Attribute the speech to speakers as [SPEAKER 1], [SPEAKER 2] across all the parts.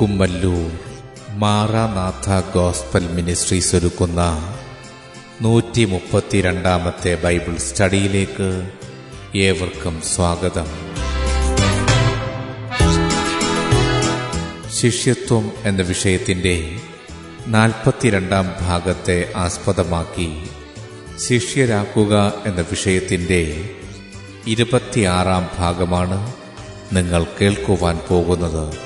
[SPEAKER 1] Kummallur Maranatha gospel ministries ഒരുക്കുന്ന നൂറ്റി മുപ്പത്തിരണ്ടാമത്തെ ബൈബിൾ സ്റ്റഡിയിലേക്ക് ഏവർക്കും സ്വാഗതം. ശിഷ്യത്വം എന്ന വിഷയത്തിന്റെ നാൽപ്പത്തിരണ്ടാം ഭാഗത്തെ ആസ്പദമാക്കി ശിഷ്യരാക്കുക എന്ന വിഷയത്തിന്റെ ഇരുപത്തിയാറാം ഭാഗമാണ് നിങ്ങൾ കേൾക്കുവാൻ പോകുന്നത്.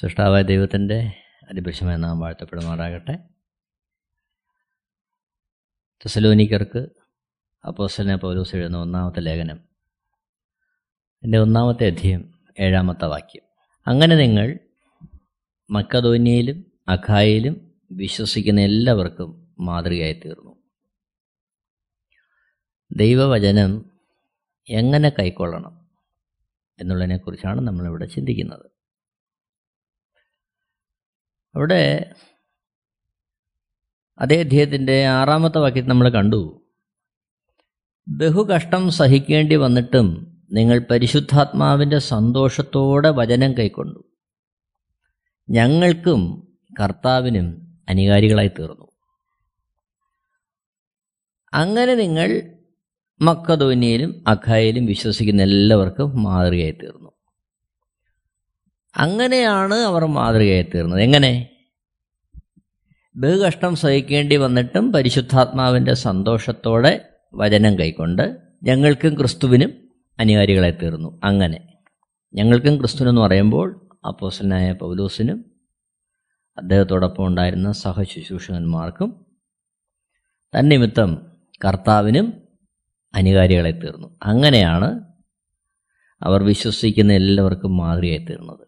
[SPEAKER 2] സൃഷ്ടാവായ ദൈവത്തിന്റെ അതിപരിശമായ നാം വാഴ്ത്തപ്പെടുമാറാകട്ടെ. തെസലോനിക്കർക്ക് അപ്പോസ്റ്റലിനെ പൗലോസ് എഴുതുന്ന ഒന്നാമത്തെ ലേഖനം. എന്റെ ഒന്നാമത്തെ അധ്യയം ഏഴാമത്തെ വാക്യം. അങ്ങനെ നിങ്ങൾ മക്കതോന്യയിലും അഖായയിലും വിശ്വസിക്കുന്ന എല്ലാവർക്കും മാതൃകയായി തീർന്നു ദൈവവചനം എങ്ങനെ കൈക്കൊള്ളണം എന്നുള്ളതിനെക്കുറിച്ചാണ് നമ്മളിവിടെ ചിന്തിക്കുന്നത്. അവിടെ അതേ അധ്യായത്തിന്റെ ആറാമത്തെ വാക്യത്തിൽ നമ്മൾ കണ്ടു. ബഹുകഷ്ടം സഹിക്കേണ്ടി വന്നിട്ടും നിങ്ങൾ പരിശുദ്ധാത്മാവിന്റെ സന്തോഷത്തോടെ വചനം കൈക്കൊണ്ടു. ഞങ്ങൾക്കും കർത്താവിനും അനുകാരികളായി തീർന്നു. അങ്ങനെ നിങ്ങൾ മക്കധോനിയിലും അഖായയിലും വിശ്വസിക്കുന്ന എല്ലാവർക്കും മാതൃകയായി തീർന്നു. അങ്ങനെയാണ് അവർ മാതൃകയായി തീർന്നത് എങ്ങനെ? ബഹുകഷ്ടം സഹിക്കേണ്ടി വന്നിട്ടും പരിശുദ്ധാത്മാവിന്റെ സന്തോഷത്തോടെ വചനം കൈക്കൊണ്ട് ഞങ്ങൾക്കും ക്രിസ്തുവിനും അനുകാരികളായി തീർന്നു അങ്ങനെ ഞങ്ങൾക്കും ക്രിസ്തുവിനെന്ന് പറയുമ്പോൾ അപ്പോസനായ പൗലൂസിനും അദ്ദേഹത്തോടൊപ്പം ഉണ്ടായിരുന്ന സഹശുശ്രൂഷകന്മാർക്കും തന്നിമിത്തം കർത്താവിനും അനികാരികളെ തീർന്നു അങ്ങനെയാണ് അവർ വിശ്വസിക്കുന്ന എല്ലാവർക്കും മാതൃകയായി തീർന്നത്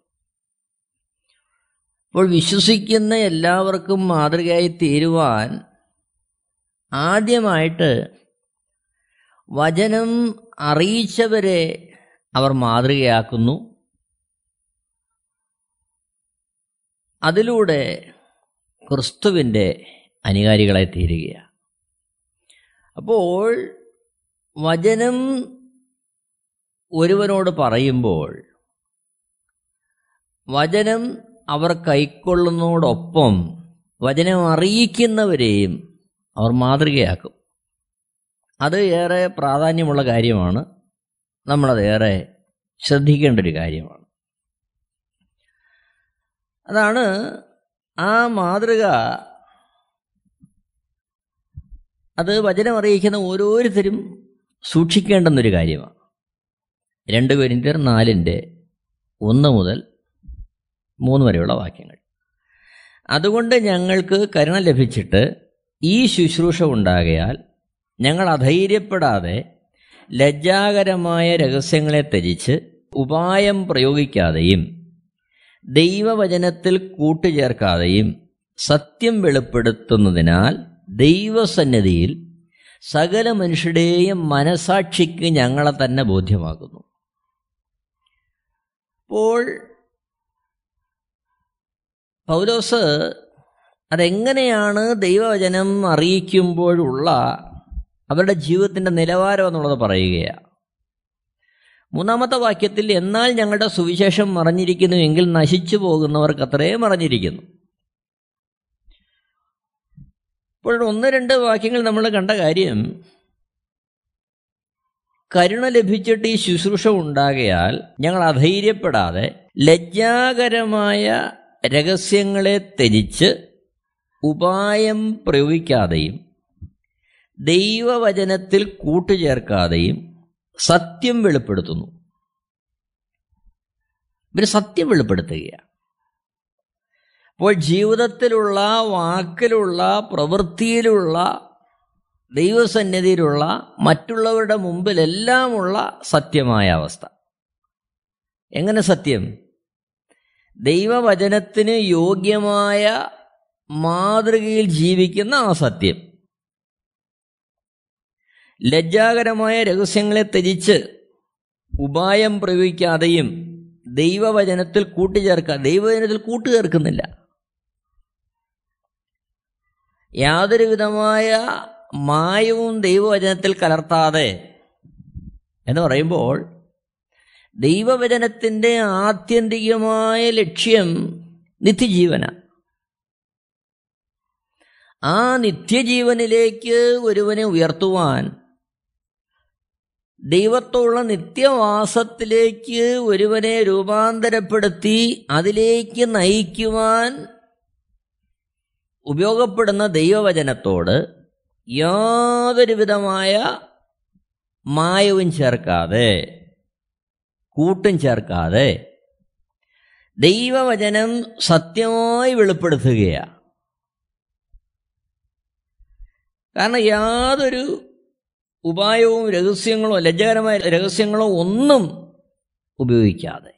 [SPEAKER 2] അപ്പോൾ വിശ്വസിക്കുന്ന എല്ലാവർക്കും മാതൃകയായി തീരുവാൻ ആദ്യമായിട്ട് വചനം അറിയിച്ചവരെ അവർ മാതൃകയാക്കുന്നു. അതിലൂടെ ക്രിസ്തുവിന്റെ അനുകാരികളായി തീരുകയാണ്. അപ്പോൾ വചനം ഒരുവനോട് പറയുമ്പോൾ വചനം അവർ കൈക്കൊള്ളുന്നതോടൊപ്പം വചനം അറിയിക്കുന്നവരെയും അവർ മാതൃകയാക്കും. അത് ഏറെ പ്രാധാന്യമുള്ള കാര്യമാണ്. നമ്മളത് ഏറെ ശ്രദ്ധിക്കേണ്ട ഒരു കാര്യമാണ്. അതാണ് ആ മാതൃക അത് വചനം അറിയിക്കുന്ന ഓരോരുത്തരും സൂക്ഷിക്കേണ്ടുന്നൊരു കാര്യമാണ്. രണ്ട് പേരിന്റെ നാലിന്റെ ഒന്ന് മുതൽ മൂന്ന് വരെയുള്ള വാക്യങ്ങൾ. അതുകൊണ്ട് ഞങ്ങൾക്ക് കരുണ ലഭിച്ചിട്ട് ഈ ശുശ്രൂഷ ഉണ്ടാകയാൽ ഞങ്ങൾ അധൈര്യപ്പെടാതെ ലജ്ജാകരമായ രഹസ്യങ്ങളെ ത്യജിച്ച് ഉപായം പ്രയോഗിക്കാതെയും ദൈവവചനത്തിൽ കൂട്ടുചേർക്കാതെയും സത്യം വെളിപ്പെടുത്തുന്നതിനാൽ ദൈവസന്നിധിയിൽ സകല മനുഷ്യരുടെയും മനസാക്ഷിക്ക് ഞങ്ങളെ തന്നെ ബോധ്യമാക്കുന്നു. അപ്പോൾ പൗലോസ് അതെങ്ങനെയാണ് ദൈവവചനം അറിയിക്കുമ്പോഴുള്ള അവരുടെ ജീവിതത്തിന്റെ നിലവാരം എന്നുള്ളത് പറയുകയാണ് മൂന്നാമത്തെ വാക്യത്തിൽ എന്നാൽ ഞങ്ങളുടെ സുവിശേഷം മറിഞ്ഞിരിക്കുന്നു എങ്കിൽ നശിച്ചു പോകുന്നവർക്ക് അത്രയും മറിഞ്ഞിരിക്കുന്നു. ഇപ്പോൾ ഒന്ന് രണ്ട് വാക്യങ്ങൾ നമ്മൾ കണ്ട കാര്യം കരുണ ലഭിച്ചിട്ട് ഈ ശുശ്രൂഷ ഉണ്ടാകയാൽ ഞങ്ങൾ അധൈര്യപ്പെടാതെ ലജ്ജാകരമായ രഹസ്യങ്ങളെ ത്യജിച്ച് ഉപായം പ്രയോഗിക്കാതെയും ദൈവവചനത്തിൽ കൂട്ടുചേർക്കാതെയും സത്യം വെളിപ്പെടുത്തുന്നു. ഇവർ സത്യം വെളിപ്പെടുത്തുകയാണ്. അപ്പോൾ ജീവിതത്തിലുള്ള വാക്കിലുള്ള പ്രവൃത്തിയിലുള്ള ദൈവസന്നിധിയിലുള്ള മറ്റുള്ളവരുടെ മുമ്പിലെല്ലാമുള്ള സത്യമായ അവസ്ഥ. എങ്ങനെ സത്യം? ദൈവവചനത്തിന് യോഗ്യമായ മാതൃകയിൽ ജീവിക്കുന്ന ആ സത്യം. ലജ്ജാകരമായ രഹസ്യങ്ങളെ ത്യജിച്ച് ഉപായം പ്രയോഗിക്കാതെയും ദൈവവചനത്തിൽ കൂട്ടിച്ചേർക്കുക ദൈവവചനത്തിൽ കൂട്ടുചേർക്കുന്നില്ല. യാതൊരു വിധമായ മായവും ദൈവവചനത്തിൽ കലർത്താതെ എന്ന് പറയുമ്പോൾ ദൈവവചനത്തിന്റെ ആത്യന്തികമായ ലക്ഷ്യം നിത്യജീവന. ആ നിത്യജീവനിലേക്ക് ഒരുവനെ ഉയർത്തുവാൻ ദൈവത്തോടുള്ള നിത്യവാസത്തിലേക്ക് ഒരുവനെ രൂപാന്തരപ്പെടുത്തി അതിലേക്ക് നയിക്കുവാൻ ഉപയോഗപ്പെടുന്ന ദൈവവചനത്തോട് യാതൊരു വിധമായ മായവും ചേർക്കാതെ കൂട്ടും ചേർക്കാതെ ദൈവവചനം സത്യമായി വെളിപ്പെടുത്തുകയാണ് കാരണം യാതൊരു ഉപായവും രഹസ്യങ്ങളോ ലജ്ജകരമായ രഹസ്യങ്ങളോ ഒന്നും ഉപയോഗിക്കാതെ.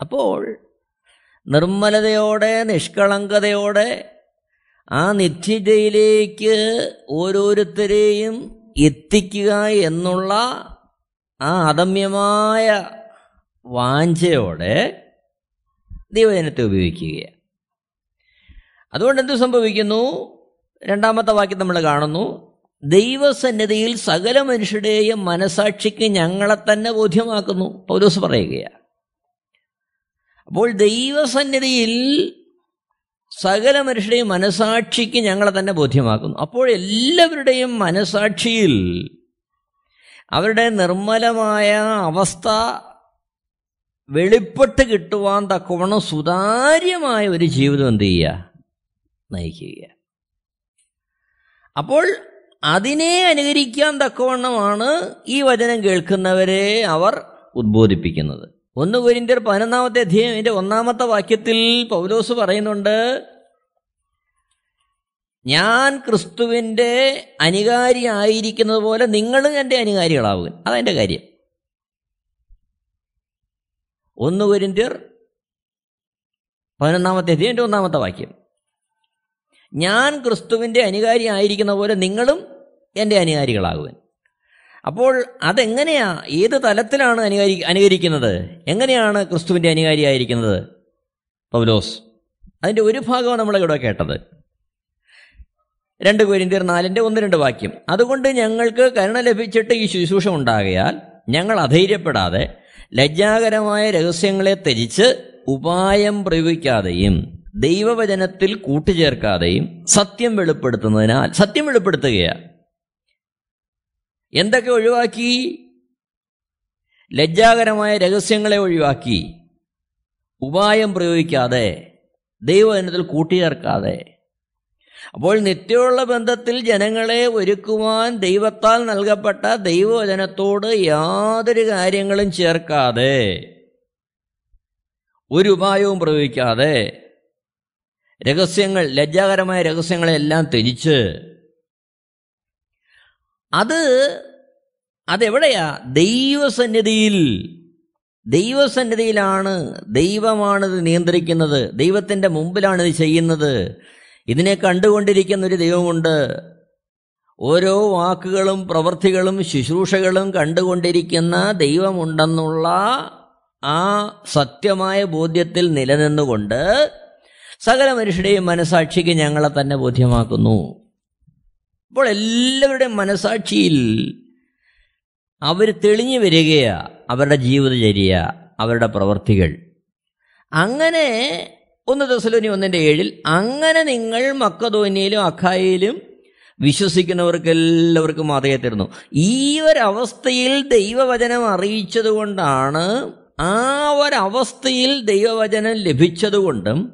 [SPEAKER 2] അപ്പോൾ നിർമ്മലതയോടെ നിഷ്കളങ്കതയോടെ ആ നിത്യതയിലേക്ക് ഓരോരുത്തരെയും എത്തിക്കുക എന്നുള്ള ആ അദമ്യമായ വാഞ്ചയോടെ ദൈവജനത്തെ ഉപയോഗിക്കുകയാണ്. അതുകൊണ്ട് എന്ത് സംഭവിക്കുന്നു? രണ്ടാമത്തെ വാക്യം നമ്മൾ കാണുന്നു. ദൈവസന്നിധിയിൽ സകല മനുഷ്യരുടെയും മനസാക്ഷിക്ക് ഞങ്ങളെ തന്നെ ബോധ്യമാക്കുന്നു. പൗലോസ് പറയുകയാണ്. അപ്പോൾ ദൈവസന്നിധിയിൽ സകല മനുഷ്യരുടെയും മനസാക്ഷിക്ക് ഞങ്ങളെ തന്നെ ബോധ്യമാക്കുന്നു. അപ്പോൾ എല്ലാവരുടെയും മനസാക്ഷിയിൽ അവരുടെ നിർമ്മലമായ അവസ്ഥ വെളിപ്പെട്ട് കിട്ടുവാൻ തക്കവണ്ണം സുതാര്യമായ ഒരു ജീവിതം എന്ത് ചെയ്യുക? നയിക്കുക. അപ്പോൾ അതിനെ അനുകരിക്കാൻ തക്കവണ്ണമാണ് ഈ വചനം കേൾക്കുന്നവരെ അവർ ഉദ്ബോധിപ്പിക്കുന്നത്. ഒന്ന് കുരിന്തിയർ പതിനൊന്നാമത്തെ അധ്യയം എന്റെ ഒന്നാമത്തെ വാക്യത്തിൽ പൗലോസ് പറയുന്നുണ്ട് ഞാൻ ക്രിസ്തുവിന്റെ അനുകാരി ആയിരിക്കുന്നത് പോലെ നിങ്ങളും എന്റെ അനുകാരികളാവുക. അതെന്റെ കാര്യം. ഒന്ന് കുരിന്തിയർ പതിനൊന്നാമത്തെ എന്റെ ഒന്നാമത്തെ വാക്യം. ഞാൻ ക്രിസ്തുവിന്റെ അനുകാരി ആയിരിക്കുന്ന പോലെ നിങ്ങളും എന്റെ അനുകാരികളാകുവൻ. അപ്പോൾ അതെങ്ങനെയാ ഏത് തലത്തിലാണ് അനുകാരി അനുകരിക്കുന്നത്? എങ്ങനെയാണ് ക്രിസ്തുവിന്റെ അനുകാരിയായിരിക്കുന്നത്? പൗലോസ്. അതിന്റെ ഒരു ഭാഗമാണ് നമ്മളിവിടെ കേട്ടത്. രണ്ട് കുരിന്തിർ നാലിന്റെ ഒന്ന് രണ്ട് വാക്യം. അതുകൊണ്ട് ഞങ്ങൾക്ക് കരുണ ലഭിച്ചിട്ട് ഈ ശുശ്രൂഷ ഉണ്ടാകയാൽ ഞങ്ങൾ അധൈര്യപ്പെടാതെ ലജ്ജാകരമായ രഹസ്യങ്ങളെ ത്യജിച്ച് ഉപായം പ്രയോഗിക്കാതെയും ദൈവവചനത്തിൽ കൂട്ടുചേർക്കാതെയും സത്യം വെളിപ്പെടുത്തുന്നതിനാൽ സത്യം വെളിപ്പെടുത്തുകയാണ്. എന്തൊക്കെ ഒഴിവാക്കി? ലജ്ജാകരമായ രഹസ്യങ്ങളെ ഒഴിവാക്കി. ഉപായം പ്രയോഗിക്കാതെ ദൈവവചനത്തിൽ കൂട്ടിച്ചേർക്കാതെ അപ്പോൾ നിത്യമുള്ള ബന്ധത്തിൽ ജനങ്ങളെ ഒരുക്കുവാൻ ദൈവത്താൽ നൽകപ്പെട്ട ദൈവവചനത്തോട് യാതൊരു കാര്യങ്ങളും ചേർക്കാതെ ഒരു ഉപായവും പ്രയോഗിക്കാതെ രഹസ്യങ്ങൾ ലജ്ജാകരമായ രഹസ്യങ്ങളെല്ലാം ത്യജിച്ച് അത് അതെവിടെയാ? ദൈവസന്നിധിയിൽ ദൈവസന്നിധിയിലാണ് ദൈവമാണിത് നിയന്ത്രിക്കുന്നത് ദൈവത്തിന്റെ മുമ്പിലാണ് ഇത് ചെയ്യുന്നത്. ഇതിനെ കണ്ടുകൊണ്ടിരിക്കുന്ന ഒരു ദൈവമുണ്ട്. ഓരോ വാക്കുകളും പ്രവൃത്തികളും ശുശ്രൂഷകളും കണ്ടുകൊണ്ടിരിക്കുന്ന ദൈവമുണ്ടെന്നുള്ള ആ സത്യമായ ബോധ്യത്തിൽ നിലനിന്നുകൊണ്ട് സകല മനുഷ്യരുടെയും മനസാക്ഷിക്ക് ഞങ്ങളെ തന്നെ ബോധ്യമാക്കുന്നു. അപ്പോൾ എല്ലാവരുടെയും മനസാക്ഷിയിൽ അവർ തെളിഞ്ഞു വരികയാണ് അവരുടെ ജീവിതചര്യ അവരുടെ പ്രവൃത്തികൾ അങ്ങനെ ഒന്ന് ദസലോനി ഒന്നിന്റെ ഏഴിൽ അങ്ങനെ നിങ്ങൾ മക്കതോന്യയിലും അഖായയിലും വിശ്വസിക്കുന്നവർക്ക് എല്ലാവർക്കും മാതയെ തരുന്നു ഈ ഒരവസ്ഥയിൽ ദൈവവചനം അറിയിച്ചതുകൊണ്ടാണ് ആ ഒരവസ്ഥയിൽ ദൈവവചനം ലഭിച്ചതുകൊണ്ടും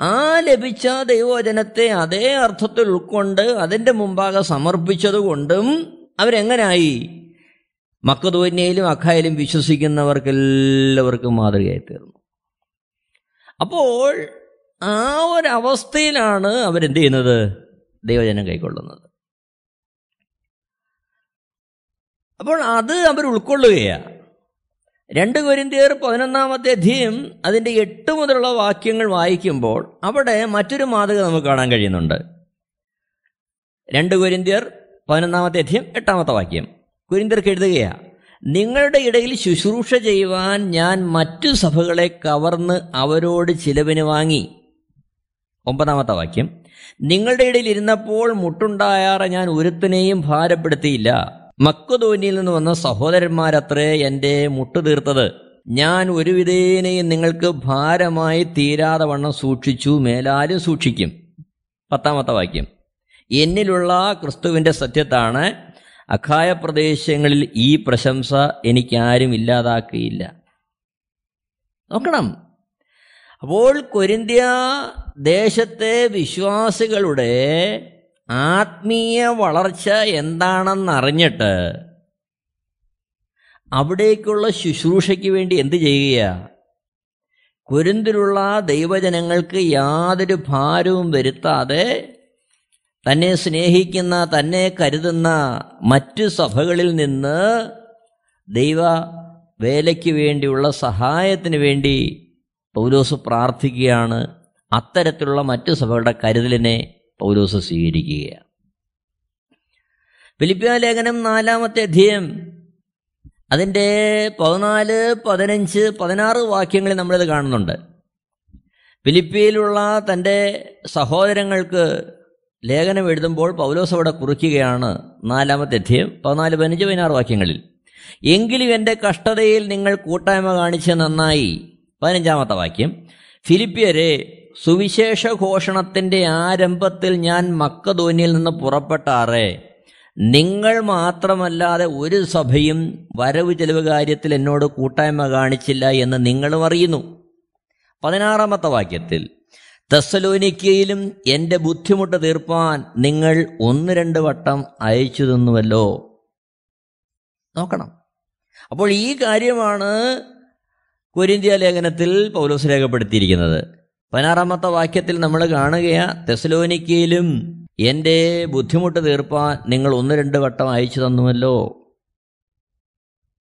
[SPEAKER 2] ആ ലഭിച്ച ദൈവവചനത്തെ അതേ അർത്ഥത്തിൽ ഉൾക്കൊണ്ട് അതിന്റെ മുമ്പാകെ സമർപ്പിച്ചതുകൊണ്ടും അവരെങ്ങനായി? മക്കതോന്യയിലും അഖായിലും വിശ്വസിക്കുന്നവർക്കെല്ലാവർക്കും മാതൃകയായി തീർന്നു. അപ്പോൾ ആ ഒരവസ്ഥയിലാണ് അവരെന്ത് ചെയ്യുന്നത് ദൈവജനം കൈക്കൊള്ളുന്നത്. അപ്പോൾ അത് അവർ ഉൾക്കൊള്ളുകയാണ് രണ്ട് കുരിന്തിയർ പതിനൊന്നാമത്തെ അധ്യയം അതിന്റെ എട്ട് മുതലുള്ള വാക്യങ്ങൾ വായിക്കുമ്പോൾ അവിടെ മറ്റൊരു മാതൃക നമുക്ക് കാണാൻ കഴിയുന്നുണ്ട്. രണ്ട് കുരിന്തിയർ പതിനൊന്നാമത്തെ അധ്യയം എട്ടാമത്തെ വാക്യം. കുരിന്തിയർക്ക് എഴുതുകയാണ് നിങ്ങളുടെ ഇടയിൽ ശുശ്രൂഷ ചെയ്യുവാൻ ഞാൻ മറ്റു സഭകളെ കവർന്ന് അവരോട് ചിലവിന് വാങ്ങി. ഒമ്പതാമത്തെ വാക്യം. നിങ്ങളുടെ ഇടയിൽ ഇരുന്നപ്പോൾ മുട്ടുണ്ടായാറെ ഞാൻ ഒരുത്തിനെയും ഭാരപ്പെടുത്തിയില്ല. മക്കുതോന്നിയിൽ നിന്ന് വന്ന സഹോദരന്മാരത്രേ എന്റെ മുട്ടു തീർത്തത്. ഞാൻ ഒരു വിധേനയും നിങ്ങൾക്ക് ഭാരമായി തീരാതെ വണ്ണം സൂക്ഷിച്ചു മേലാലും സൂക്ഷിക്കും. പത്താമത്തെ വാക്യം. എന്നിലുള്ള ക്രിസ്തുവിന്റെ സത്യത്താണ് അഖായ പ്രദേശങ്ങളിൽ ഈ പ്രശംസ എനിക്കാരും ഇല്ലാതാക്കിയില്ല നോക്കണം. അപ്പോൾ കൊരിന്ത്യ ദേശത്തെ വിശ്വാസികളുടെ ആത്മീയ വളർച്ച എന്താണെന്നറിഞ്ഞിട്ട് അവിടേക്കുള്ള ശുശ്രൂഷയ്ക്ക് വേണ്ടി എന്ത് ചെയ്യുക കുരുന്തിലുള്ള ദൈവജനങ്ങൾക്ക് യാതൊരു ഭാരവും വരുത്താതെ തന്നെ സ്നേഹിക്കുന്ന തന്നെ കരുതുന്ന മറ്റു സഭകളിൽ നിന്ന് ദൈവ വേലയ്ക്ക് വേണ്ടിയുള്ള സഹായത്തിന് വേണ്ടി പൗലോസ് പ്രാർത്ഥിക്കുകയാണ്. അത്തരത്തിലുള്ള മറ്റു സഭകളുടെ കരുതലിനെ പൗലോസ് സ്വീകരിക്കുകയാണ്. ഫിലിപ്പിയ ലേഖനം നാലാമത്തെ അധ്യയം അതിന്റെ പതിനാല് പതിനഞ്ച് പതിനാറ് വാക്യങ്ങളിൽ നമ്മളിത് കാണുന്നുണ്ട്. ഫിലിപ്പിയിലുള്ള തന്റെ സഹോദരങ്ങൾക്ക് ലേഖനം എഴുതുമ്പോൾ പൗലോസ് അവിടെ കുറിക്കുകയാണ് നാലാമത്തെ അധ്യയം പതിനാല് പതിനഞ്ച് പതിനാറ് വാക്യങ്ങളിൽ. എങ്കിലും എന്റെ കഷ്ടതയിൽ നിങ്ങൾ കൂട്ടായ്മ കാണിച്ച് നന്നായി. പതിനഞ്ചാമത്തെ വാക്യം. ഫിലിപ്പിയരെ സുവിശേഷ ഘോഷണത്തിന്റെ ആരംഭത്തിൽ ഞാൻ മക്കധോനിയിൽ നിന്ന് പുറപ്പെട്ടാറേ. നിങ്ങൾ മാത്രമല്ലാതെ ഒരു സഭയും വരവ് ചെലവ് കാര്യത്തിൽ എന്നോട് കൂട്ടായ്മ കാണിച്ചില്ല എന്ന് നിങ്ങളും അറിയുന്നു. പതിനാറാമത്തെ വാക്യത്തിൽ. തെസ്സലോനിക്കയിലും എന്റെ ബുദ്ധിമുട്ട് തീർപ്പാൻ നിങ്ങൾ ഒന്ന് രണ്ട് വട്ടം അയച്ചു തന്നുവല്ലോ. നോക്കണം. അപ്പോൾ ഈ കാര്യമാണ് കൊരിന്ത്യ ലേഖനത്തിൽ പൗലോസ് രേഖപ്പെടുത്തിയിരിക്കുന്നത്. പതിനാറാമത്തെ വാക്യത്തിൽ നമ്മൾ കാണുകയാ തെസലോനിക്കയിലും എന്റെ ബുദ്ധിമുട്ട് തീർപ്പാൻ നിങ്ങൾ ഒന്ന് രണ്ട് വട്ടം അയച്ചു തന്നുവല്ലോ.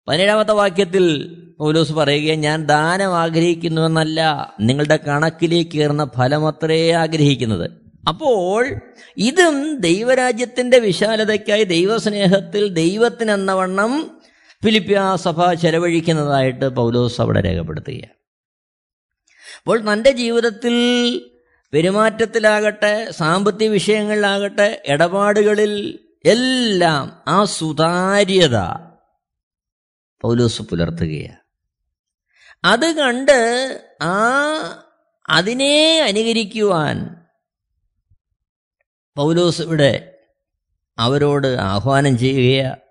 [SPEAKER 2] പതിനേഴാമത്തെ വാക്യത്തിൽ പൗലോസ് പറയുകയാണ് ഞാൻ ദാനം ആഗ്രഹിക്കുന്നുവെന്നല്ല നിങ്ങളുടെ കണക്കിലേക്ക് കയറുന്ന ഫലമത്രേ ആഗ്രഹിക്കുന്നത്. അപ്പോൾ ഇതും ദൈവരാജ്യത്തിന്റെ വിശാലതയ്ക്കായി ദൈവസ്നേഹത്തിൽ ദൈവത്തിനെന്നവണ്ണം ഫിലിപ്പിയ സഭ ചെലവഴിക്കുന്നതായിട്ട് പൗലോസ് അവിടെ രേഖപ്പെടുത്തുകയാണ്. അപ്പോൾ തന്റെ ജീവിതത്തിൽ പെരുമാറ്റത്തിലാകട്ടെ സാമ്പത്തിക വിഷയങ്ങളിലാകട്ടെ ഇടപാടുകളിൽ എല്ലാം ആ സുതാര്യത പൗലോസ് പുലർത്തുകയാണ്. അത് കണ്ട് ആ അതിനെ അനുകരിക്കുവാൻ പൗലോസ് ഇവിടെ അവരോട് ആഹ്വാനം ചെയ്യുകയാണ്.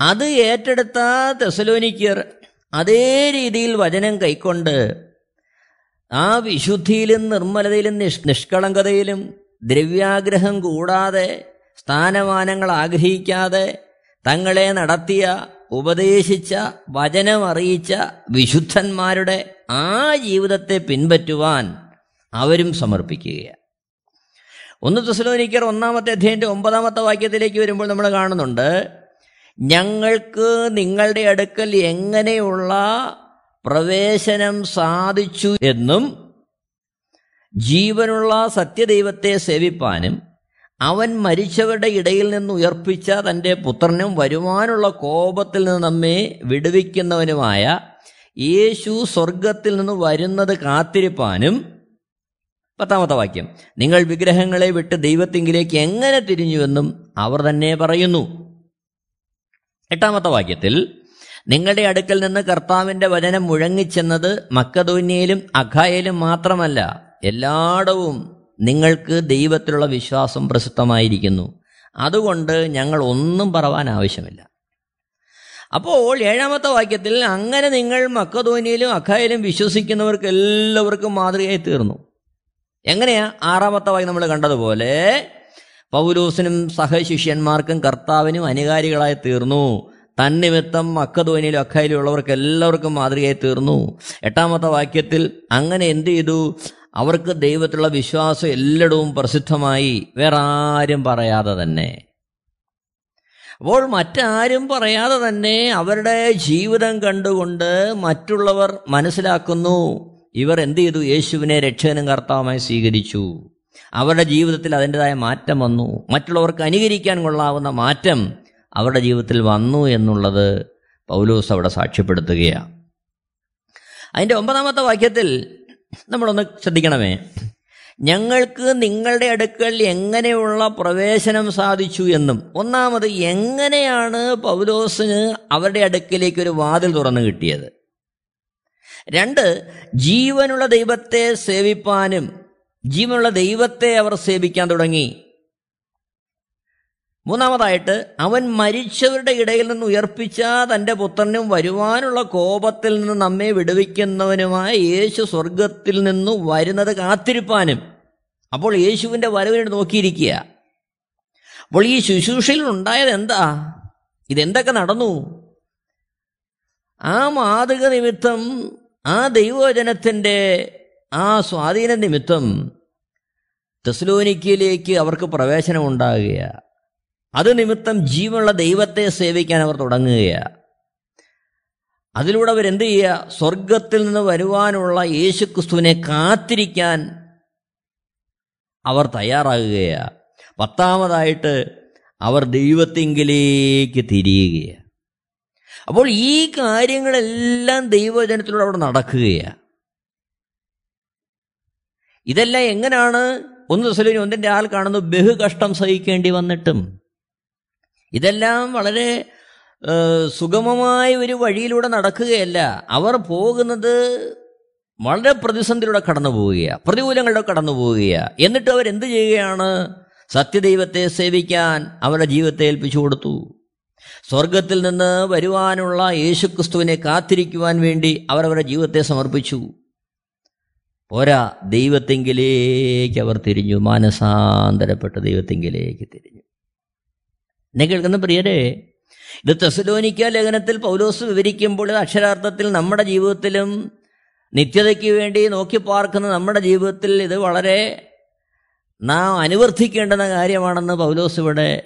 [SPEAKER 2] അത് ഏറ്റെടുത്ത തെസലോനിക്കർ അതേ രീതിയിൽ വചനം കൈക്കൊണ്ട് ആ വിശുദ്ധിയിലും നിർമ്മലതയിലും നിഷ് നിഷ്കളങ്കതയിലും ദ്രവ്യാഗ്രഹം കൂടാതെ സ്ഥാനമാനങ്ങൾ ആഗ്രഹിക്കാതെ തങ്ങളെ നടത്തിയ ഉപദേശിച്ച വചനമറിയിച്ച വിശുദ്ധന്മാരുടെ ആ ജീവിതത്തെ പിൻപറ്റുവാൻ അവരും സമർപ്പിക്കുകയാണ്. ഒന്ന് തെസലോനിക്കർ ഒന്നാമത്തെ അധ്യയന്റെ ഒമ്പതാമത്തെ വാക്യത്തിലേക്ക് വരുമ്പോൾ നമ്മൾ കാണുന്നുണ്ട് ഞങ്ങൾക്ക് നിങ്ങളുടെ അടുക്കൽ എങ്ങനെയുള്ള പ്രവേശനം സാധിച്ചു എന്നും ജീവനുള്ള സത്യദൈവത്തെ സേവിപ്പാനും അവൻ മരിച്ചവരുടെ ഇടയിൽ നിന്ന് ഉയർപ്പിച്ച തന്റെ പുത്രനും വരുവാനുള്ള കോപത്തിൽ നിന്ന് നമ്മെ വിടുവിക്കുന്നവനുമായ യേശു സ്വർഗത്തിൽ നിന്ന് വരുന്നത് കാത്തിരിപ്പാനും പത്താമത്തെ വാക്യം. നിങ്ങൾ വിഗ്രഹങ്ങളെ വിട്ട് ദൈവത്തിങ്കിലേക്ക് എങ്ങനെ തിരിഞ്ഞുവെന്നും അവർ തന്നെ പറയുന്നു. എട്ടാമത്തെ വാക്യത്തിൽ നിങ്ങളുടെ അടുക്കൽ നിന്ന് കർത്താവിന്റെ വചനം മുഴങ്ങിച്ചെന്നത് മക്കതോന്യയിലും അഖായയിലും മാത്രമല്ല എല്ലായിടവും നിങ്ങൾക്ക് ദൈവത്തിലുള്ള വിശ്വാസം പ്രസിദ്ധമായിരിക്കുന്നു. അതുകൊണ്ട് ഞങ്ങൾ ഒന്നും പറവാൻ ആവശ്യമില്ല. അപ്പോൾ ഏഴാമത്തെ വാക്യത്തിൽ അങ്ങനെ നിങ്ങൾ മക്കധോനിയിലും അഖായിലും വിശ്വസിക്കുന്നവർക്ക് എല്ലാവർക്കും മാതൃകയായി തീർന്നു. എങ്ങനെയാ? ആറാമത്തെ വാക്യം നമ്മൾ കണ്ടതുപോലെ പൗലോസിനും സഹശിഷ്യന്മാർക്കും കർത്താവിനും അനുകാരികളായി തീർന്നു. തന്നിമിത്തം മക്കധോനിയിലും അഖായിലും ഉള്ളവർക്ക് എല്ലാവർക്കും മാതൃകയായി തീർന്നു. എട്ടാമത്തെ വാക്യത്തിൽ അങ്ങനെ എന്ത് ചെയ്തു? അവർക്ക് ദൈവത്തിലുള്ള വിശ്വാസം എല്ലായിടവും പ്രസിദ്ധമായി വേറെ ആരും പറയാതെ തന്നെ. അപ്പോൾ മറ്റാരും പറയാതെ തന്നെ അവരുടെ ജീവിതം കണ്ടുകൊണ്ട് മറ്റുള്ളവർ മനസ്സിലാക്കുന്നു. ഇവർ എന്ത് ചെയ്തു? യേശുവിനെ രക്ഷകനും കർത്താവുമായി സ്വീകരിച്ചു. അവരുടെ ജീവിതത്തിൽ അതിന്റെതായ മാറ്റം വന്നു. മറ്റുള്ളവർക്ക് അനുകരിക്കാൻ കൊള്ളാവുന്ന മാറ്റം അവരുടെ ജീവിതത്തിൽ വന്നു എന്നുള്ളത് പൗലോസ് അവിടെ സാക്ഷ്യപ്പെടുത്തുകയാണ്. അതിന്റെ ഒമ്പതാമത്തെ വാക്യത്തിൽ നമ്മളൊന്ന് ശ്രദ്ധിക്കണമേ. ഞങ്ങൾക്ക് നിങ്ങളുടെ അടുക്കൽ എങ്ങനെയുള്ള പ്രവേശനം സാധിച്ചു എന്നും ഒന്നാമത് എങ്ങനെയാണ് പൗലോസിന് അവരുടെ അടുക്കിലേക്ക് ഒരു വാതിൽ തുറന്നു കിട്ടിയത്? രണ്ട് ജീവനുള്ള ദൈവത്തെ സേവിപ്പാനും ജീവനുള്ള ദൈവത്തെ അവർ സേവിക്കാൻ തുടങ്ങി. മൂന്നാമതായിട്ട് അവൻ മരിച്ചവരുടെ ഇടയിൽ നിന്ന് ഉയർപ്പിച്ച തന്റെ പുത്രനും വരുവാനുള്ള കോപത്തിൽ നിന്ന് നമ്മെ വിടുവിക്കുന്നവനുമായ യേശു സ്വർഗത്തിൽ നിന്ന് വരുന്നത് കാത്തിരിപ്പാനും. അപ്പോൾ യേശുവിന്റെ വരവിനോട് നോക്കിയിരിക്കുക. അപ്പോൾ ഈ ശുശ്രൂഷയിൽ ഉണ്ടായത് എന്താ? ഇതെന്തൊക്കെ നടന്നു? ആ മാതൃക നിമിത്തം ആ ദൈവവചനത്തിന്റെ ആ സ്വാധീന നിമിത്തം തെസ്ലോനിക്കയിലേക്ക് അവർക്ക് പ്രവേശനം ഉണ്ടാകുകയാണ് അത് നിമിത്തം ജീവനുള്ള ദൈവത്തെ സേവിക്കാൻ അവർ തുടങ്ങുകയാണ് അതിലൂടെ അവരെന്ത് ചെയ്യുക? സ്വർഗത്തിൽ നിന്ന് വരുവാനുള്ള യേശുക്രിസ്തുവിനെ കാത്തിരിക്കാൻ അവർ തയ്യാറാകുകയാണ് പത്താമതായിട്ട് അവർ ദൈവത്തിങ്കിലേക്ക് തിരിയുകയാണ് അപ്പോൾ ഈ കാര്യങ്ങളെല്ലാം ദൈവജനത്തിലൂടെ അവിടെ നടക്കുകയാണ് ഇതെല്ലാം എങ്ങനെയാണ് ഒന്ന് ദിവസം ഒന്നിന്റെ ആൾ കാണുന്നു ബഹുകഷ്ടം സഹിക്കേണ്ടി വന്നിട്ടും. ഇതെല്ലാം വളരെ സുഗമമായ ഒരു വഴിയിലൂടെ നടക്കുകയല്ല. അവർ പോകുന്നത് വളരെ പ്രതിസന്ധിയിലൂടെ കടന്നു പോവുകയാണ് പ്രതികൂലങ്ങളിലൂടെ കടന്നു പോവുകയാണ് എന്നിട്ട് അവരെന്ത് ചെയ്യുകയാണ്? സത്യദൈവത്തെ സേവിക്കാൻ അവരുടെ ജീവിതത്തെ ഏൽപ്പിച്ചു കൊടുത്തു. സ്വർഗത്തിൽ നിന്ന് വരുവാനുള്ള യേശുക്രിസ്തുവിനെ കാത്തിരിക്കുവാൻ വേണ്ടി അവരവരുടെ ജീവിതത്തെ സമർപ്പിച്ചു. പോരാ ദൈവത്തെങ്കിലേക്ക് അവർ തിരിഞ്ഞു. മാനസാന്തരപ്പെട്ട ദൈവത്തെങ്കിലേക്ക് തിരിഞ്ഞു. എന്നെ കേൾക്കുന്ന പ്രിയരെ ഇത് തെസലോനിക്ക ലേഖനത്തിൽ പൗലോസ് വിവരിക്കുമ്പോൾ അക്ഷരാർത്ഥത്തിൽ നമ്മുടെ ജീവിതത്തിലും നിത്യതയ്ക്ക് വേണ്ടി നോക്കി പാർക്കുന്ന നമ്മുടെ ജീവിതത്തിൽ ഇത് വളരെ നാം അനുവർത്തിക്കേണ്ടുന്ന കാര്യമാണെന്ന് പൗലോസ് ഇവിടെ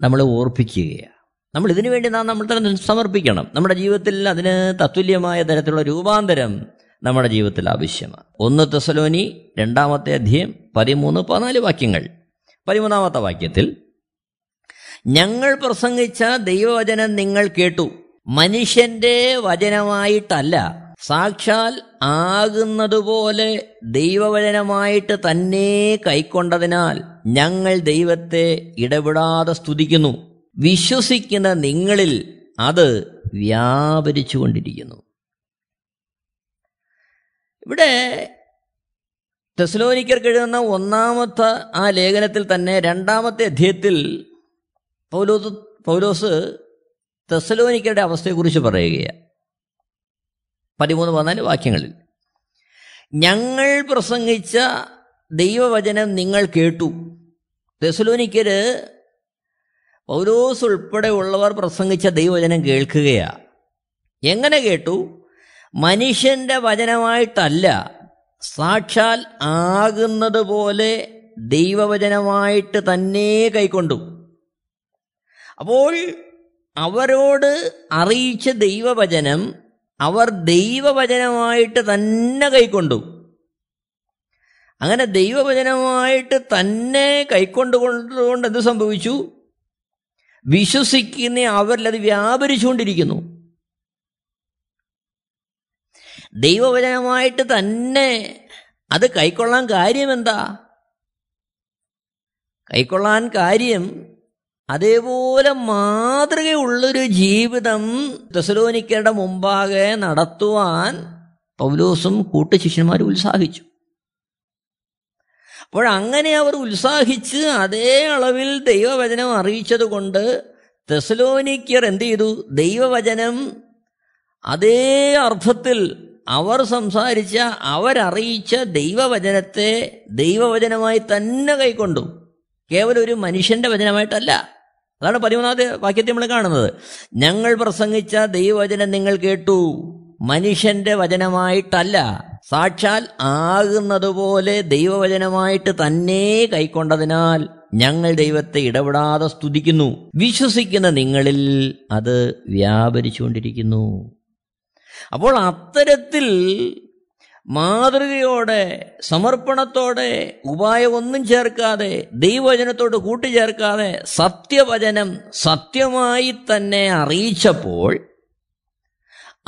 [SPEAKER 2] നമ്മൾ ഓർപ്പിക്കുകയാണ്. നമ്മൾ ഇതിനു വേണ്ടി നാം നമ്മൾ തന്നെ സമർപ്പിക്കണം. നമ്മുടെ ജീവിതത്തിൽ അതിന് തത്തുല്യമായ തരത്തിലുള്ള രൂപാന്തരം നമ്മുടെ ജീവിതത്തിൽ ആവശ്യമാണ്. ഒന്ന് തെസലോനി രണ്ടാമത്തെ അധ്യയം പതിമൂന്ന് പതിനാല് വാക്യങ്ങൾ. പതിമൂന്നാമത്തെ വാക്യത്തിൽ ഞങ്ങൾ പ്രസംഗിച്ച ദൈവവചനം നിങ്ങൾ കേട്ടു. മനുഷ്യന്റെ വചനമായിട്ടല്ല സാക്ഷാൽ ആകുന്നതുപോലെ ദൈവവചനമായിട്ട് തന്നെ കൈക്കൊണ്ടതിനാൽ ഞങ്ങൾ ദൈവത്തെ ഇടപെടാതെ സ്തുതിക്കുന്നു. വിശ്വസിക്കുന്ന നിങ്ങളിൽ അത് വ്യാപരിച്ചു കൊണ്ടിരിക്കുന്നു ഇവിടെ തെസ്ലോനിക്കർക്ക് എഴുതുന്ന ഒന്നാമത്തെ ആ ലേഖനത്തിൽ തന്നെ രണ്ടാമത്തെ അധ്യയത്തിൽ പൗലോസ് പൗലോസ് തെസലോനിക്കരുടെ അവസ്ഥയെക്കുറിച്ച് പറയുകയാണ്. പതിമൂന്ന് പതിനാല് വാക്യങ്ങളിൽ. ഞങ്ങൾ പ്രസംഗിച്ച ദൈവവചനം നിങ്ങൾ കേട്ടു. തെസലോനിക്കര് പൗലോസ് ഉൾപ്പെടെ ഉള്ളവർ പ്രസംഗിച്ച ദൈവവചനം കേൾക്കുകയാ. എങ്ങനെ കേട്ടു? മനുഷ്യന്റെ വചനമായിട്ടല്ല സാക്ഷാൽ ആകുന്നത് പോലെ ദൈവവചനമായിട്ട് തന്നെ കൈക്കൊണ്ടു. അപ്പോൾ അവരോട് അറിയിച്ച ദൈവവചനം അവർ ദൈവവചനമായിട്ട് തന്നെ കൈക്കൊണ്ടു. അങ്ങനെ ദൈവവചനമായിട്ട് തന്നെ കൈക്കൊണ്ടുകൊണ്ടുകൊണ്ട് എന്ത് സംഭവിച്ചു? വിശ്വസിക്കുന്ന അവരിൽ അത് വ്യാപരിച്ചുകൊണ്ടിരിക്കുന്നു. ദൈവവചനമായിട്ട് തന്നെ അത് കൈക്കൊള്ളാൻ കാര്യമെന്താ കൈക്കൊള്ളാൻ കാര്യം അതേപോലെ മാതൃകയുള്ളൊരു ജീവിതം തെസലോനിക്കരുടെ മുമ്പാകെ നടത്തുവാൻ പൗലോസും കൂട്ടുശിഷ്യന്മാരും ഉത്സാഹിച്ചു. അപ്പോഴങ്ങനെ അവർ ഉത്സാഹിച്ച് അതേ അളവിൽ ദൈവവചനം അറിയിച്ചത് കൊണ്ട് തെസലോനിക്കർ എന്ത് ചെയ്തു? ദൈവവചനം അതേ അർത്ഥത്തിൽ അവർ സംസാരിച്ച അവരറിയിച്ച ദൈവവചനത്തെ ദൈവവചനമായി തന്നെ കൈക്കൊണ്ടു. കേവലം ഒരു മനുഷ്യന്റെ വചനമായിട്ടല്ല. അതാണ് പതിമൂന്നാമത്തെ വാക്യത്തെ നമ്മൾ കാണുന്നത്. ഞങ്ങൾ പ്രസംഗിച്ച ദൈവവചനം നിങ്ങൾ കേട്ടു. മനുഷ്യന്റെ വചനമായിട്ടല്ല സാക്ഷാൽ ആകുന്നതുപോലെ ദൈവവചനമായിട്ട് തന്നെ കൈക്കൊണ്ടതിനാൽ ഞങ്ങൾ ദൈവത്തെ ഇടപെടാതെ സ്തുതിക്കുന്നു. വിശ്വസിക്കുന്ന നിങ്ങളിൽ അത് വ്യാപരിച്ചുകൊണ്ടിരിക്കുന്നു. അപ്പോൾ അത്തരത്തിൽ മാതൃകയോടെ സമർപ്പണത്തോടെ ഉപായമൊന്നും ചേർക്കാതെ ദൈവവചനത്തോട് കൂട്ടിച്ചേർക്കാതെ സത്യവചനം സത്യമായി തന്നെ അറിയിച്ചപ്പോൾ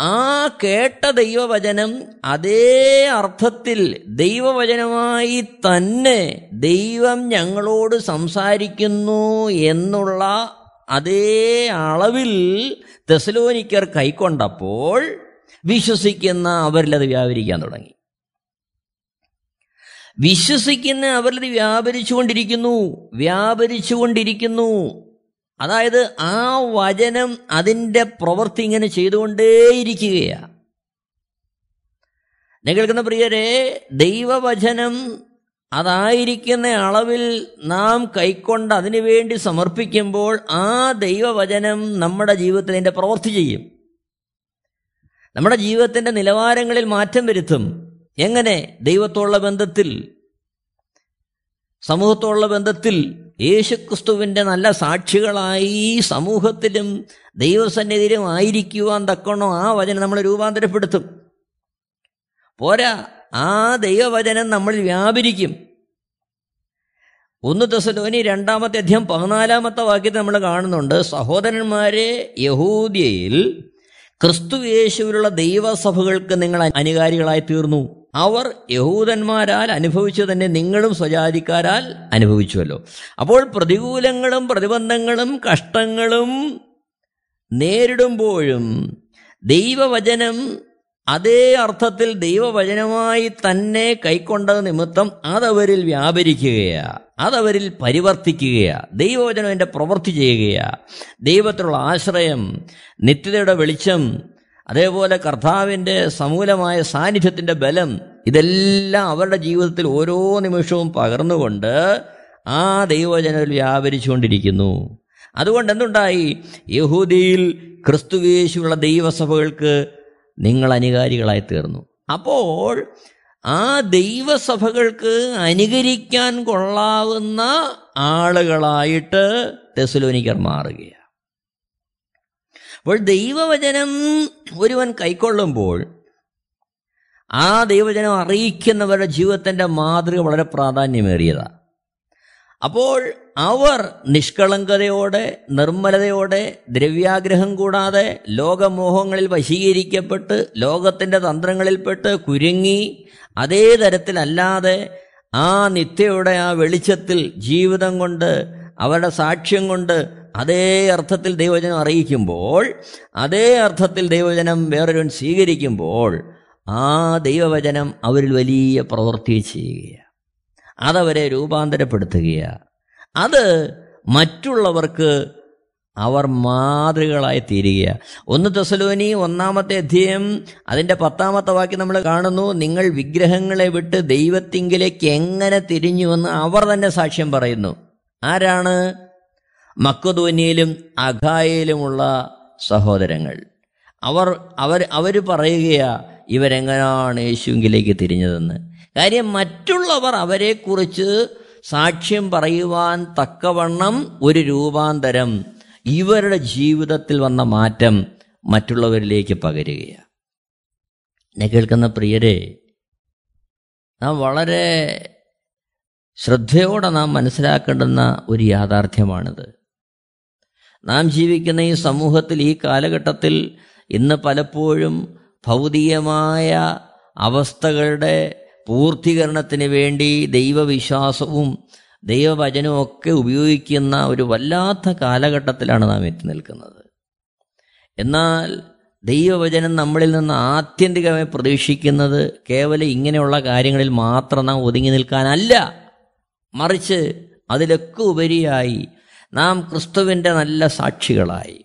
[SPEAKER 2] ആ കേട്ട ദൈവവചനം അതേ അർത്ഥത്തിൽ ദൈവവചനമായി തന്നെ ദൈവം ഞങ്ങളോട് സംസാരിക്കുന്നു എന്നുള്ള അതേ അളവിൽ തെസലോനിക്കർ കൈക്കൊണ്ടപ്പോൾ വിശ്വസിക്കുന്ന അവരിലത് വ്യാപരിക്കാൻ തുടങ്ങി. വിശ്വസിക്കുന്ന അവരിലത് വ്യാപരിച്ചുകൊണ്ടിരിക്കുന്നു. വ്യാപരിച്ചുകൊണ്ടിരിക്കുന്നു. അതായത് ആ വചനം അതിന്റെ പ്രവൃത്തി ഇങ്ങനെ ചെയ്തുകൊണ്ടേയിരിക്കുകയാണ് ഞാൻ കേൾക്കുന്ന പ്രിയരെ ദൈവവചനം അതായിരിക്കുന്ന അളവിൽ നാം കൈക്കൊണ്ട് അതിനുവേണ്ടി സമർപ്പിക്കുമ്പോൾ ആ ദൈവവചനം നമ്മുടെ ജീവിതത്തിൽ അതിന്റെ പ്രവൃത്തി ചെയ്യും. നമ്മുടെ ജീവിതത്തിന്റെ നിലവാരങ്ങളിൽ മാറ്റം വരുത്തും. എങ്ങനെ? ദൈവത്തോടുള്ള ബന്ധത്തിൽ. സമൂഹത്തോടുള്ള ബന്ധത്തിൽ യേശുക്രിസ്തുവിന്റെ നല്ല സാക്ഷികളായി സമൂഹത്തിലും ദൈവസന്നിധിയിലും ആയിരിക്കുവാൻ തക്കണോ ആ വചനം നമ്മൾ രൂപാന്തരപ്പെടുത്തും. പോരാ ആ ദൈവവചനം നമ്മൾ വ്യാപരിക്കും. ഒന്ന് തെസലോനി രണ്ടാമത്തെ അധ്യം പതിനാലാമത്തെ വാക്യത്തിൽ നമ്മൾ കാണുന്നുണ്ട് സഹോദരന്മാരെ യഹൂദ്യയിൽ ക്രിസ്തു യേശുവിലുള്ള ദൈവസഭകൾക്ക് നിങ്ങൾ അനുകാരികളായി തീർന്നു. അവർ യഹൂദന്മാരാൽ അനുഭവിച്ചു തന്നെ നിങ്ങളും സ്വജാതിക്കാരാൽ അനുഭവിച്ചുവല്ലോ. അപ്പോൾ പ്രതികൂലങ്ങളും പ്രതിബന്ധങ്ങളും കഷ്ടങ്ങളും നേരിടുമ്പോഴും ദൈവവചനം അതേ അർത്ഥത്തിൽ ദൈവവചനമായി തന്നെ കൈക്കൊണ്ടത് നിമിത്തം അതവരിൽ വ്യാപരിക്കുകയാ. അതവരിൽ പരിവർത്തിക്കുകയാ. ദൈവവചനം എന്റെ പ്രവൃത്തി ചെയ്യുകയാ. ദൈവത്തിലുള്ള ആശ്രയം നിത്യതയുടെ വെളിച്ചം അതേപോലെ കർത്താവിന്റെ സമൂലമായ സാന്നിധ്യത്തിന്റെ ബലം ഇതെല്ലാം അവരുടെ ജീവിതത്തിൽ ഓരോ നിമിഷവും പകർന്നുകൊണ്ട് ആ ദൈവവചനം വ്യാപരിച്ചുകൊണ്ടിരിക്കുന്നു. അതുകൊണ്ട് എന്തുണ്ടായി? യഹൂദിയിൽ ക്രിസ്തുവേശുള്ള ദൈവസഭകൾക്ക് നിങ്ങൾ അനുകാരികളായി തീർന്നു അപ്പോൾ ആ ദൈവസഭകൾക്ക് അനുകരിക്കാൻ കൊള്ളാവുന്ന ആളുകളായിട്ട് തെസലോനിക്കർ മാറുകയാണ്. അപ്പോൾ ദൈവവചനം ഒരുവൻ കൈക്കൊള്ളുമ്പോൾ ആ ദൈവവചനം അറിയിക്കുന്നവരുടെ ജീവിതത്തിന്റെ മാതൃക വളരെ പ്രാധാന്യമേറിയതാണ്. അപ്പോൾ അവർ നിഷ്കളങ്കതയോടെ നിർമ്മലതയോടെ ദ്രവ്യാഗ്രഹം കൂടാതെ ലോകമോഹങ്ങളിൽ വശീകരിക്കപ്പെട്ട് ലോകത്തിന്റെ തന്ത്രങ്ങളിൽപ്പെട്ട് കുരുങ്ങി അതേ തരത്തിലല്ലാതെ ആ നിത്യയുടെ ആ വെളിച്ചത്തിൽ ജീവിതം കൊണ്ട് അവരുടെ സാക്ഷ്യം കൊണ്ട് അതേ അർത്ഥത്തിൽ ദൈവജനം അറിയിക്കുമ്പോൾ അതേ അർത്ഥത്തിൽ ദൈവജനം വേറൊരുവൻ സ്വീകരിക്കുമ്പോൾ ആ ദൈവവചനം അവരിൽ വലിയ പ്രവൃത്തി ചെയ്യുകയാണ്. അതവരെ രൂപാന്തരപ്പെടുത്തുകയാണ് അത് മറ്റുള്ളവർക്ക് അവർ മാതൃകളായി തീരുക ഒന്ന് തെസലോനി ഒന്നാമത്തെ അധ്യയം അതിന്റെ പത്താമത്തെ വാക്യം നമ്മൾ കാണുന്നു നിങ്ങൾ വിഗ്രഹങ്ങളെ വിട്ട് ദൈവത്തിങ്കിലേക്ക് എങ്ങനെ തിരിഞ്ഞുവെന്ന് അവർ തന്നെ സാക്ഷ്യം പറയുന്നു. ആരാണ്? മക്കുധോനിയിലും അഖായയിലുമുള്ള സഹോദരങ്ങൾ. അവർ അവർ അവർ പറയുകയാ ഇവരെങ്ങനെയാണ് യേശുവിലേക്ക് തിരിഞ്ഞതെന്ന്? കാര്യം മറ്റുള്ളവർ അവരെക്കുറിച്ച് സാക്ഷ്യം പറയുവാൻ തക്കവണ്ണം ഒരു രൂപാന്തരം ഇവരുടെ ജീവിതത്തിൽ വന്ന മാറ്റം മറ്റുള്ളവരിലേക്ക് പകരുകയാണ്. എന്നെ കേൾക്കുന്ന പ്രിയരെ നാം വളരെ ശ്രദ്ധയോടെ നാം മനസ്സിലാക്കേണ്ടുന്ന ഒരു യാഥാർത്ഥ്യമാണിത്. നാം ജീവിക്കുന്ന ഈ സമൂഹത്തിൽ ഈ കാലഘട്ടത്തിൽ ഇന്ന് പലപ്പോഴും ഭൗതികമായ അവസ്ഥകളുടെ പൂർത്തീകരണത്തിന് വേണ്ടി ദൈവവിശ്വാസവും ദൈവവചനവും ഒക്കെ ഉപയോഗിക്കുന്ന ഒരു വല്ലാത്ത കാലഘട്ടത്തിലാണ് നാം എത്തി നിൽക്കുന്നത്. എന്നാൽ ദൈവവചനം നമ്മളിൽ നിന്ന് ആത്യന്തികമായി പ്രതീക്ഷിക്കുന്നത് കേവലം ഇങ്ങനെയുള്ള കാര്യങ്ങളിൽ മാത്രം നാം ഒതുങ്ങി നിൽക്കാനല്ല. മറിച്ച് അതിലൊക്കെ ഉപരിയായി നാം ക്രിസ്തുവിന്റെ നല്ല സാക്ഷികളായി.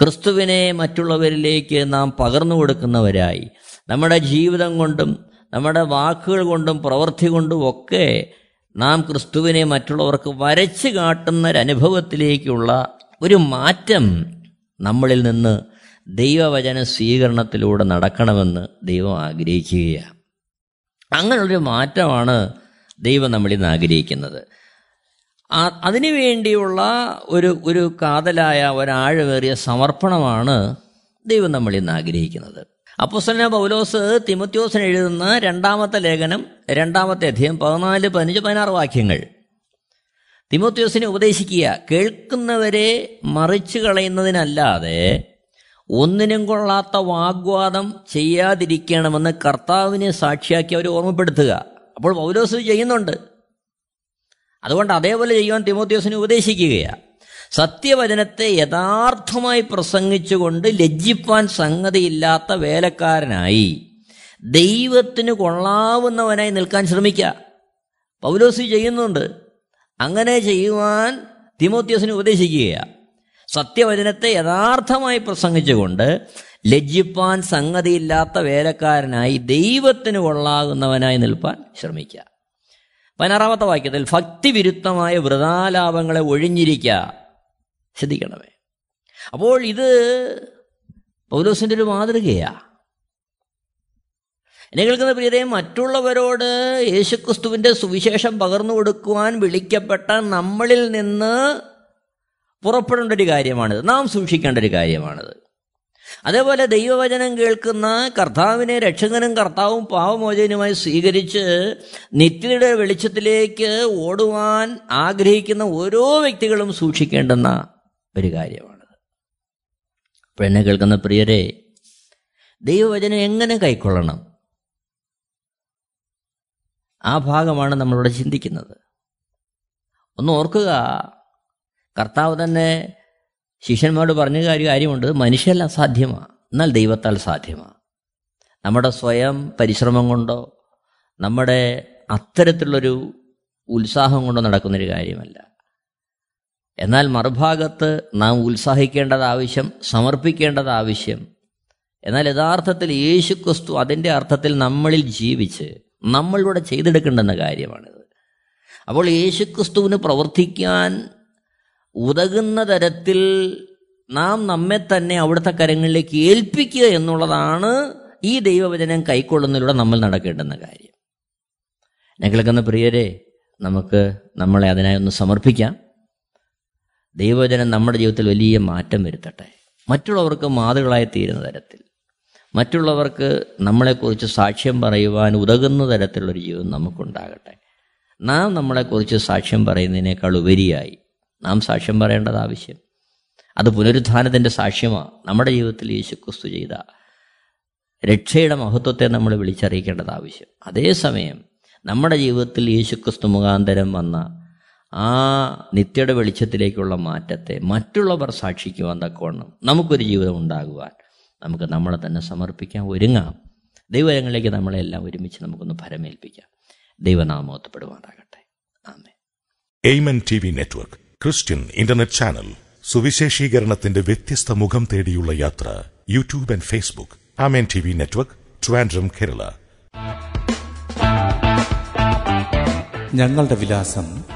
[SPEAKER 2] ക്രിസ്തുവിനെ മറ്റുള്ളവരിലേക്ക് നാം പകർന്നു കൊടുക്കുന്നവരായി. നമ്മുടെ ജീവിതം കൊണ്ടും നമ്മുടെ വാക്കുകൾ കൊണ്ടും പ്രവൃത്തി കൊണ്ടും ഒക്കെ നാം ക്രിസ്തുവിനെ മറ്റുള്ളവർക്ക് വരച്ച് കാട്ടുന്ന ഒരനുഭവത്തിലേക്കുള്ള ഒരു മാറ്റം നമ്മളിൽ നിന്ന് ദൈവവചന സ്വീകരണത്തിലൂടെ നടക്കണമെന്ന് ദൈവം ആഗ്രഹിക്കുകയാണ്. അങ്ങനെയുള്ളൊരു മാറ്റമാണ് ദൈവം നമ്മളിൽ നിന്ന് ആഗ്രഹിക്കുന്നത്. അതിനു വേണ്ടിയുള്ള ഒരു ഒരു കാതലായ ഒരാഴമേറിയ സമർപ്പണമാണ് ദൈവം നമ്മളിൽ നിന്ന് ആഗ്രഹിക്കുന്നത്. അപ്പോസ്തലനായ പൗലോസ് തിമത്യോസിന് എഴുതുന്ന രണ്ടാമത്തെ ലേഖനം രണ്ടാമത്തെ അധ്യയം പതിനാല് പതിനഞ്ച് പതിനാറ് വാക്യങ്ങൾ. തിമോത്യോസിനെ ഉപദേശിക്കുക കേൾക്കുന്നവരെ മറിച്ചു കളയുന്നതിനല്ലാതെ ഒന്നിനും കൊള്ളാത്ത വാഗ്വാദം ചെയ്യാതിരിക്കണമെന്ന് കർത്താവിനെ സാക്ഷിയാക്കി അവർ ഓർമ്മപ്പെടുത്തുക. അപ്പോൾ പൗലോസ് ചെയ്യുന്നുണ്ട്. അതുകൊണ്ട് അതേപോലെ ചെയ്യുവാൻ തിമോത്യോസിനെ ഉപദേശിക്കുകയാണ് സത്യവചനത്തെ യഥാർത്ഥമായി പ്രസംഗിച്ചുകൊണ്ട് ലജ്ജിപ്പാൻ സംഗതിയില്ലാത്ത വേലക്കാരനായി ദൈവത്തിന് കൊള്ളാവുന്നവനായി നിൽക്കാൻ ശ്രമിക്കുക. പൗലോസി ചെയ്യുന്നുണ്ട്. അങ്ങനെ ചെയ്യുവാൻ തിമോത്യസിന് ഉപദേശിക്കുകയാണ് സത്യവചനത്തെ യഥാർത്ഥമായി പ്രസംഗിച്ചുകൊണ്ട് ലജ്ജിപ്പാൻ സംഗതിയില്ലാത്ത വേലക്കാരനായി ദൈവത്തിന് കൊള്ളാകുന്നവനായി നിൽപ്പാൻ ശ്രമിക്കുക. പതിനാറാമത്തെ വാക്യത്തിൽ ഭക്തിവിരുദ്ധമായ വൃതാലാപങ്ങളെ ഒഴിഞ്ഞിരിക്കുക. ശ്രദ്ധിക്കണമേ അപ്പോൾ ഇത് പൗലോസിന്റെ ഒരു മാതൃകയാ. എന്നെ കേൾക്കുന്ന പ്രിയരെ മറ്റുള്ളവരോട് യേശുക്രിസ്തുവിന്റെ സുവിശേഷം പകർന്നു കൊടുക്കുവാൻ വിളിക്കപ്പെട്ട നമ്മളിൽ നിന്ന് പുറപ്പെടേണ്ട ഒരു കാര്യമാണിത്. നാം സൂക്ഷിക്കേണ്ട ഒരു കാര്യമാണിത്. അതേപോലെ ദൈവവചനം കേൾക്കുന്ന കർത്താവിനെ രക്ഷകനും കർത്താവും പാവമോചനുമായി സ്വീകരിച്ച് നിത്യതയുടെ വെളിച്ചത്തിലേക്ക് ഓടുവാൻ ആഗ്രഹിക്കുന്ന ഓരോ വ്യക്തികളും സൂക്ഷിക്കേണ്ടുന്ന ഒരു കാര്യമാണത്. അപ്പോൾ എന്നെ കേൾക്കുന്ന പ്രിയരെ ദൈവവചനം എങ്ങനെ കൈക്കൊള്ളണം? ആ ഭാഗമാണ് നമ്മളിവിടെ ചിന്തിക്കുന്നത്. ഒന്ന് ഓർക്കുക കർത്താവ് തന്നെ ശിഷ്യന്മാരോട് പറഞ്ഞ കാര്യം കാര്യമുണ്ട് മനുഷ്യല്ല സാധ്യമാണ് എന്നാൽ ദൈവത്താൽ സാധ്യമാണ് നമ്മുടെ സ്വയം പരിശ്രമം കൊണ്ടോ നമ്മുടെ അത്തരത്തിലുള്ളൊരു ഉത്സാഹം കൊണ്ടോ നടക്കുന്നൊരു കാര്യമല്ല. എന്നാൽ മറുഭാഗത്ത് നാം ഉത്സാഹിക്കേണ്ടത് ആവശ്യം സമർപ്പിക്കേണ്ടത് ആവശ്യം. എന്നാൽ യഥാർത്ഥത്തിൽ യേശു ക്രിസ്തു അതിന്റെ അർത്ഥത്തിൽ നമ്മളിൽ ജീവിച്ച് നമ്മളിലൂടെ ചെയ്തെടുക്കേണ്ടെന്ന കാര്യമാണിത്. അപ്പോൾ യേശു ക്രിസ്തുവിന് പ്രവർത്തിക്കാൻ ഉതകുന്ന തരത്തിൽ നാം നമ്മെ തന്നെ അവിടുത്തെ കരങ്ങളിലേക്ക് ഏൽപ്പിക്കുക എന്നുള്ളതാണ് ഈ ദൈവവചനം കൈക്കൊള്ളുന്നതിലൂടെ നമ്മൾ നടക്കേണ്ടുന്ന കാര്യം. ഞങ്ങൾക്കെന്ന പ്രിയരെ നമുക്ക് നമ്മളെ അതിനായി ഒന്ന് സമർപ്പിക്കാം. ദൈവവചനം നമ്മുടെ ജീവിതത്തിൽ വലിയ മാറ്റം വരുത്തട്ടെ. മറ്റുള്ളവർക്ക് മാതൃകളായി തീരുന്ന തരത്തിൽ. മറ്റുള്ളവർക്ക് നമ്മളെക്കുറിച്ച് സാക്ഷ്യം പറയുവാൻ ഉതകുന്ന തരത്തിലുള്ളൊരു ജീവിതം നമുക്കുണ്ടാകട്ടെ. നാം നമ്മളെക്കുറിച്ച് സാക്ഷ്യം പറയുന്നതിനേക്കാൾ ഉപരിയായി നാം സാക്ഷ്യം പറയേണ്ടത് ആവശ്യം. അത് പുനരുത്ഥാനത്തിന്റെ സാക്ഷ്യമാണ് നമ്മുടെ ജീവിതത്തിൽ യേശുക്രിസ്തു ചെയ്ത രക്ഷയുടെ മഹത്വത്തെ നമ്മൾ വിളിച്ചറിയിക്കേണ്ടത് ആവശ്യം. അതേസമയം നമ്മുടെ ജീവിതത്തിൽ യേശുക്രിസ്തു മുഖാന്തരം വന്ന ആ നിത്യയുടെ വെളിച്ചത്തിലേക്കുള്ള മാറ്റത്തെ മറ്റുള്ളവർ സാക്ഷിക്കുവാൻ തക്കവണ്ണം നമുക്കൊരു ജീവിതം ഉണ്ടാകുവാൻ നമുക്ക് നമ്മളെ തന്നെ സമർപ്പിക്കാൻ ഒരുങ്ങാം. നമ്മളെ എല്ലാം ഒരുമിച്ച് നമുക്കൊന്ന് ഫലമേൽപ്പിക്കാം ദൈവനാമോത്തപ്പെടുവാനാകട്ടെ ആമേ
[SPEAKER 3] Amen T V network Christian internet channel സുവിശേഷീകരണത്തിന്റെ വ്യത്യസ്ത മുഖം തേടിയുള്ള യാത്ര YouTube and Facebook. Amen T V network Trivandrum Kerala.
[SPEAKER 1] ഞങ്ങളുടെ വിലാസം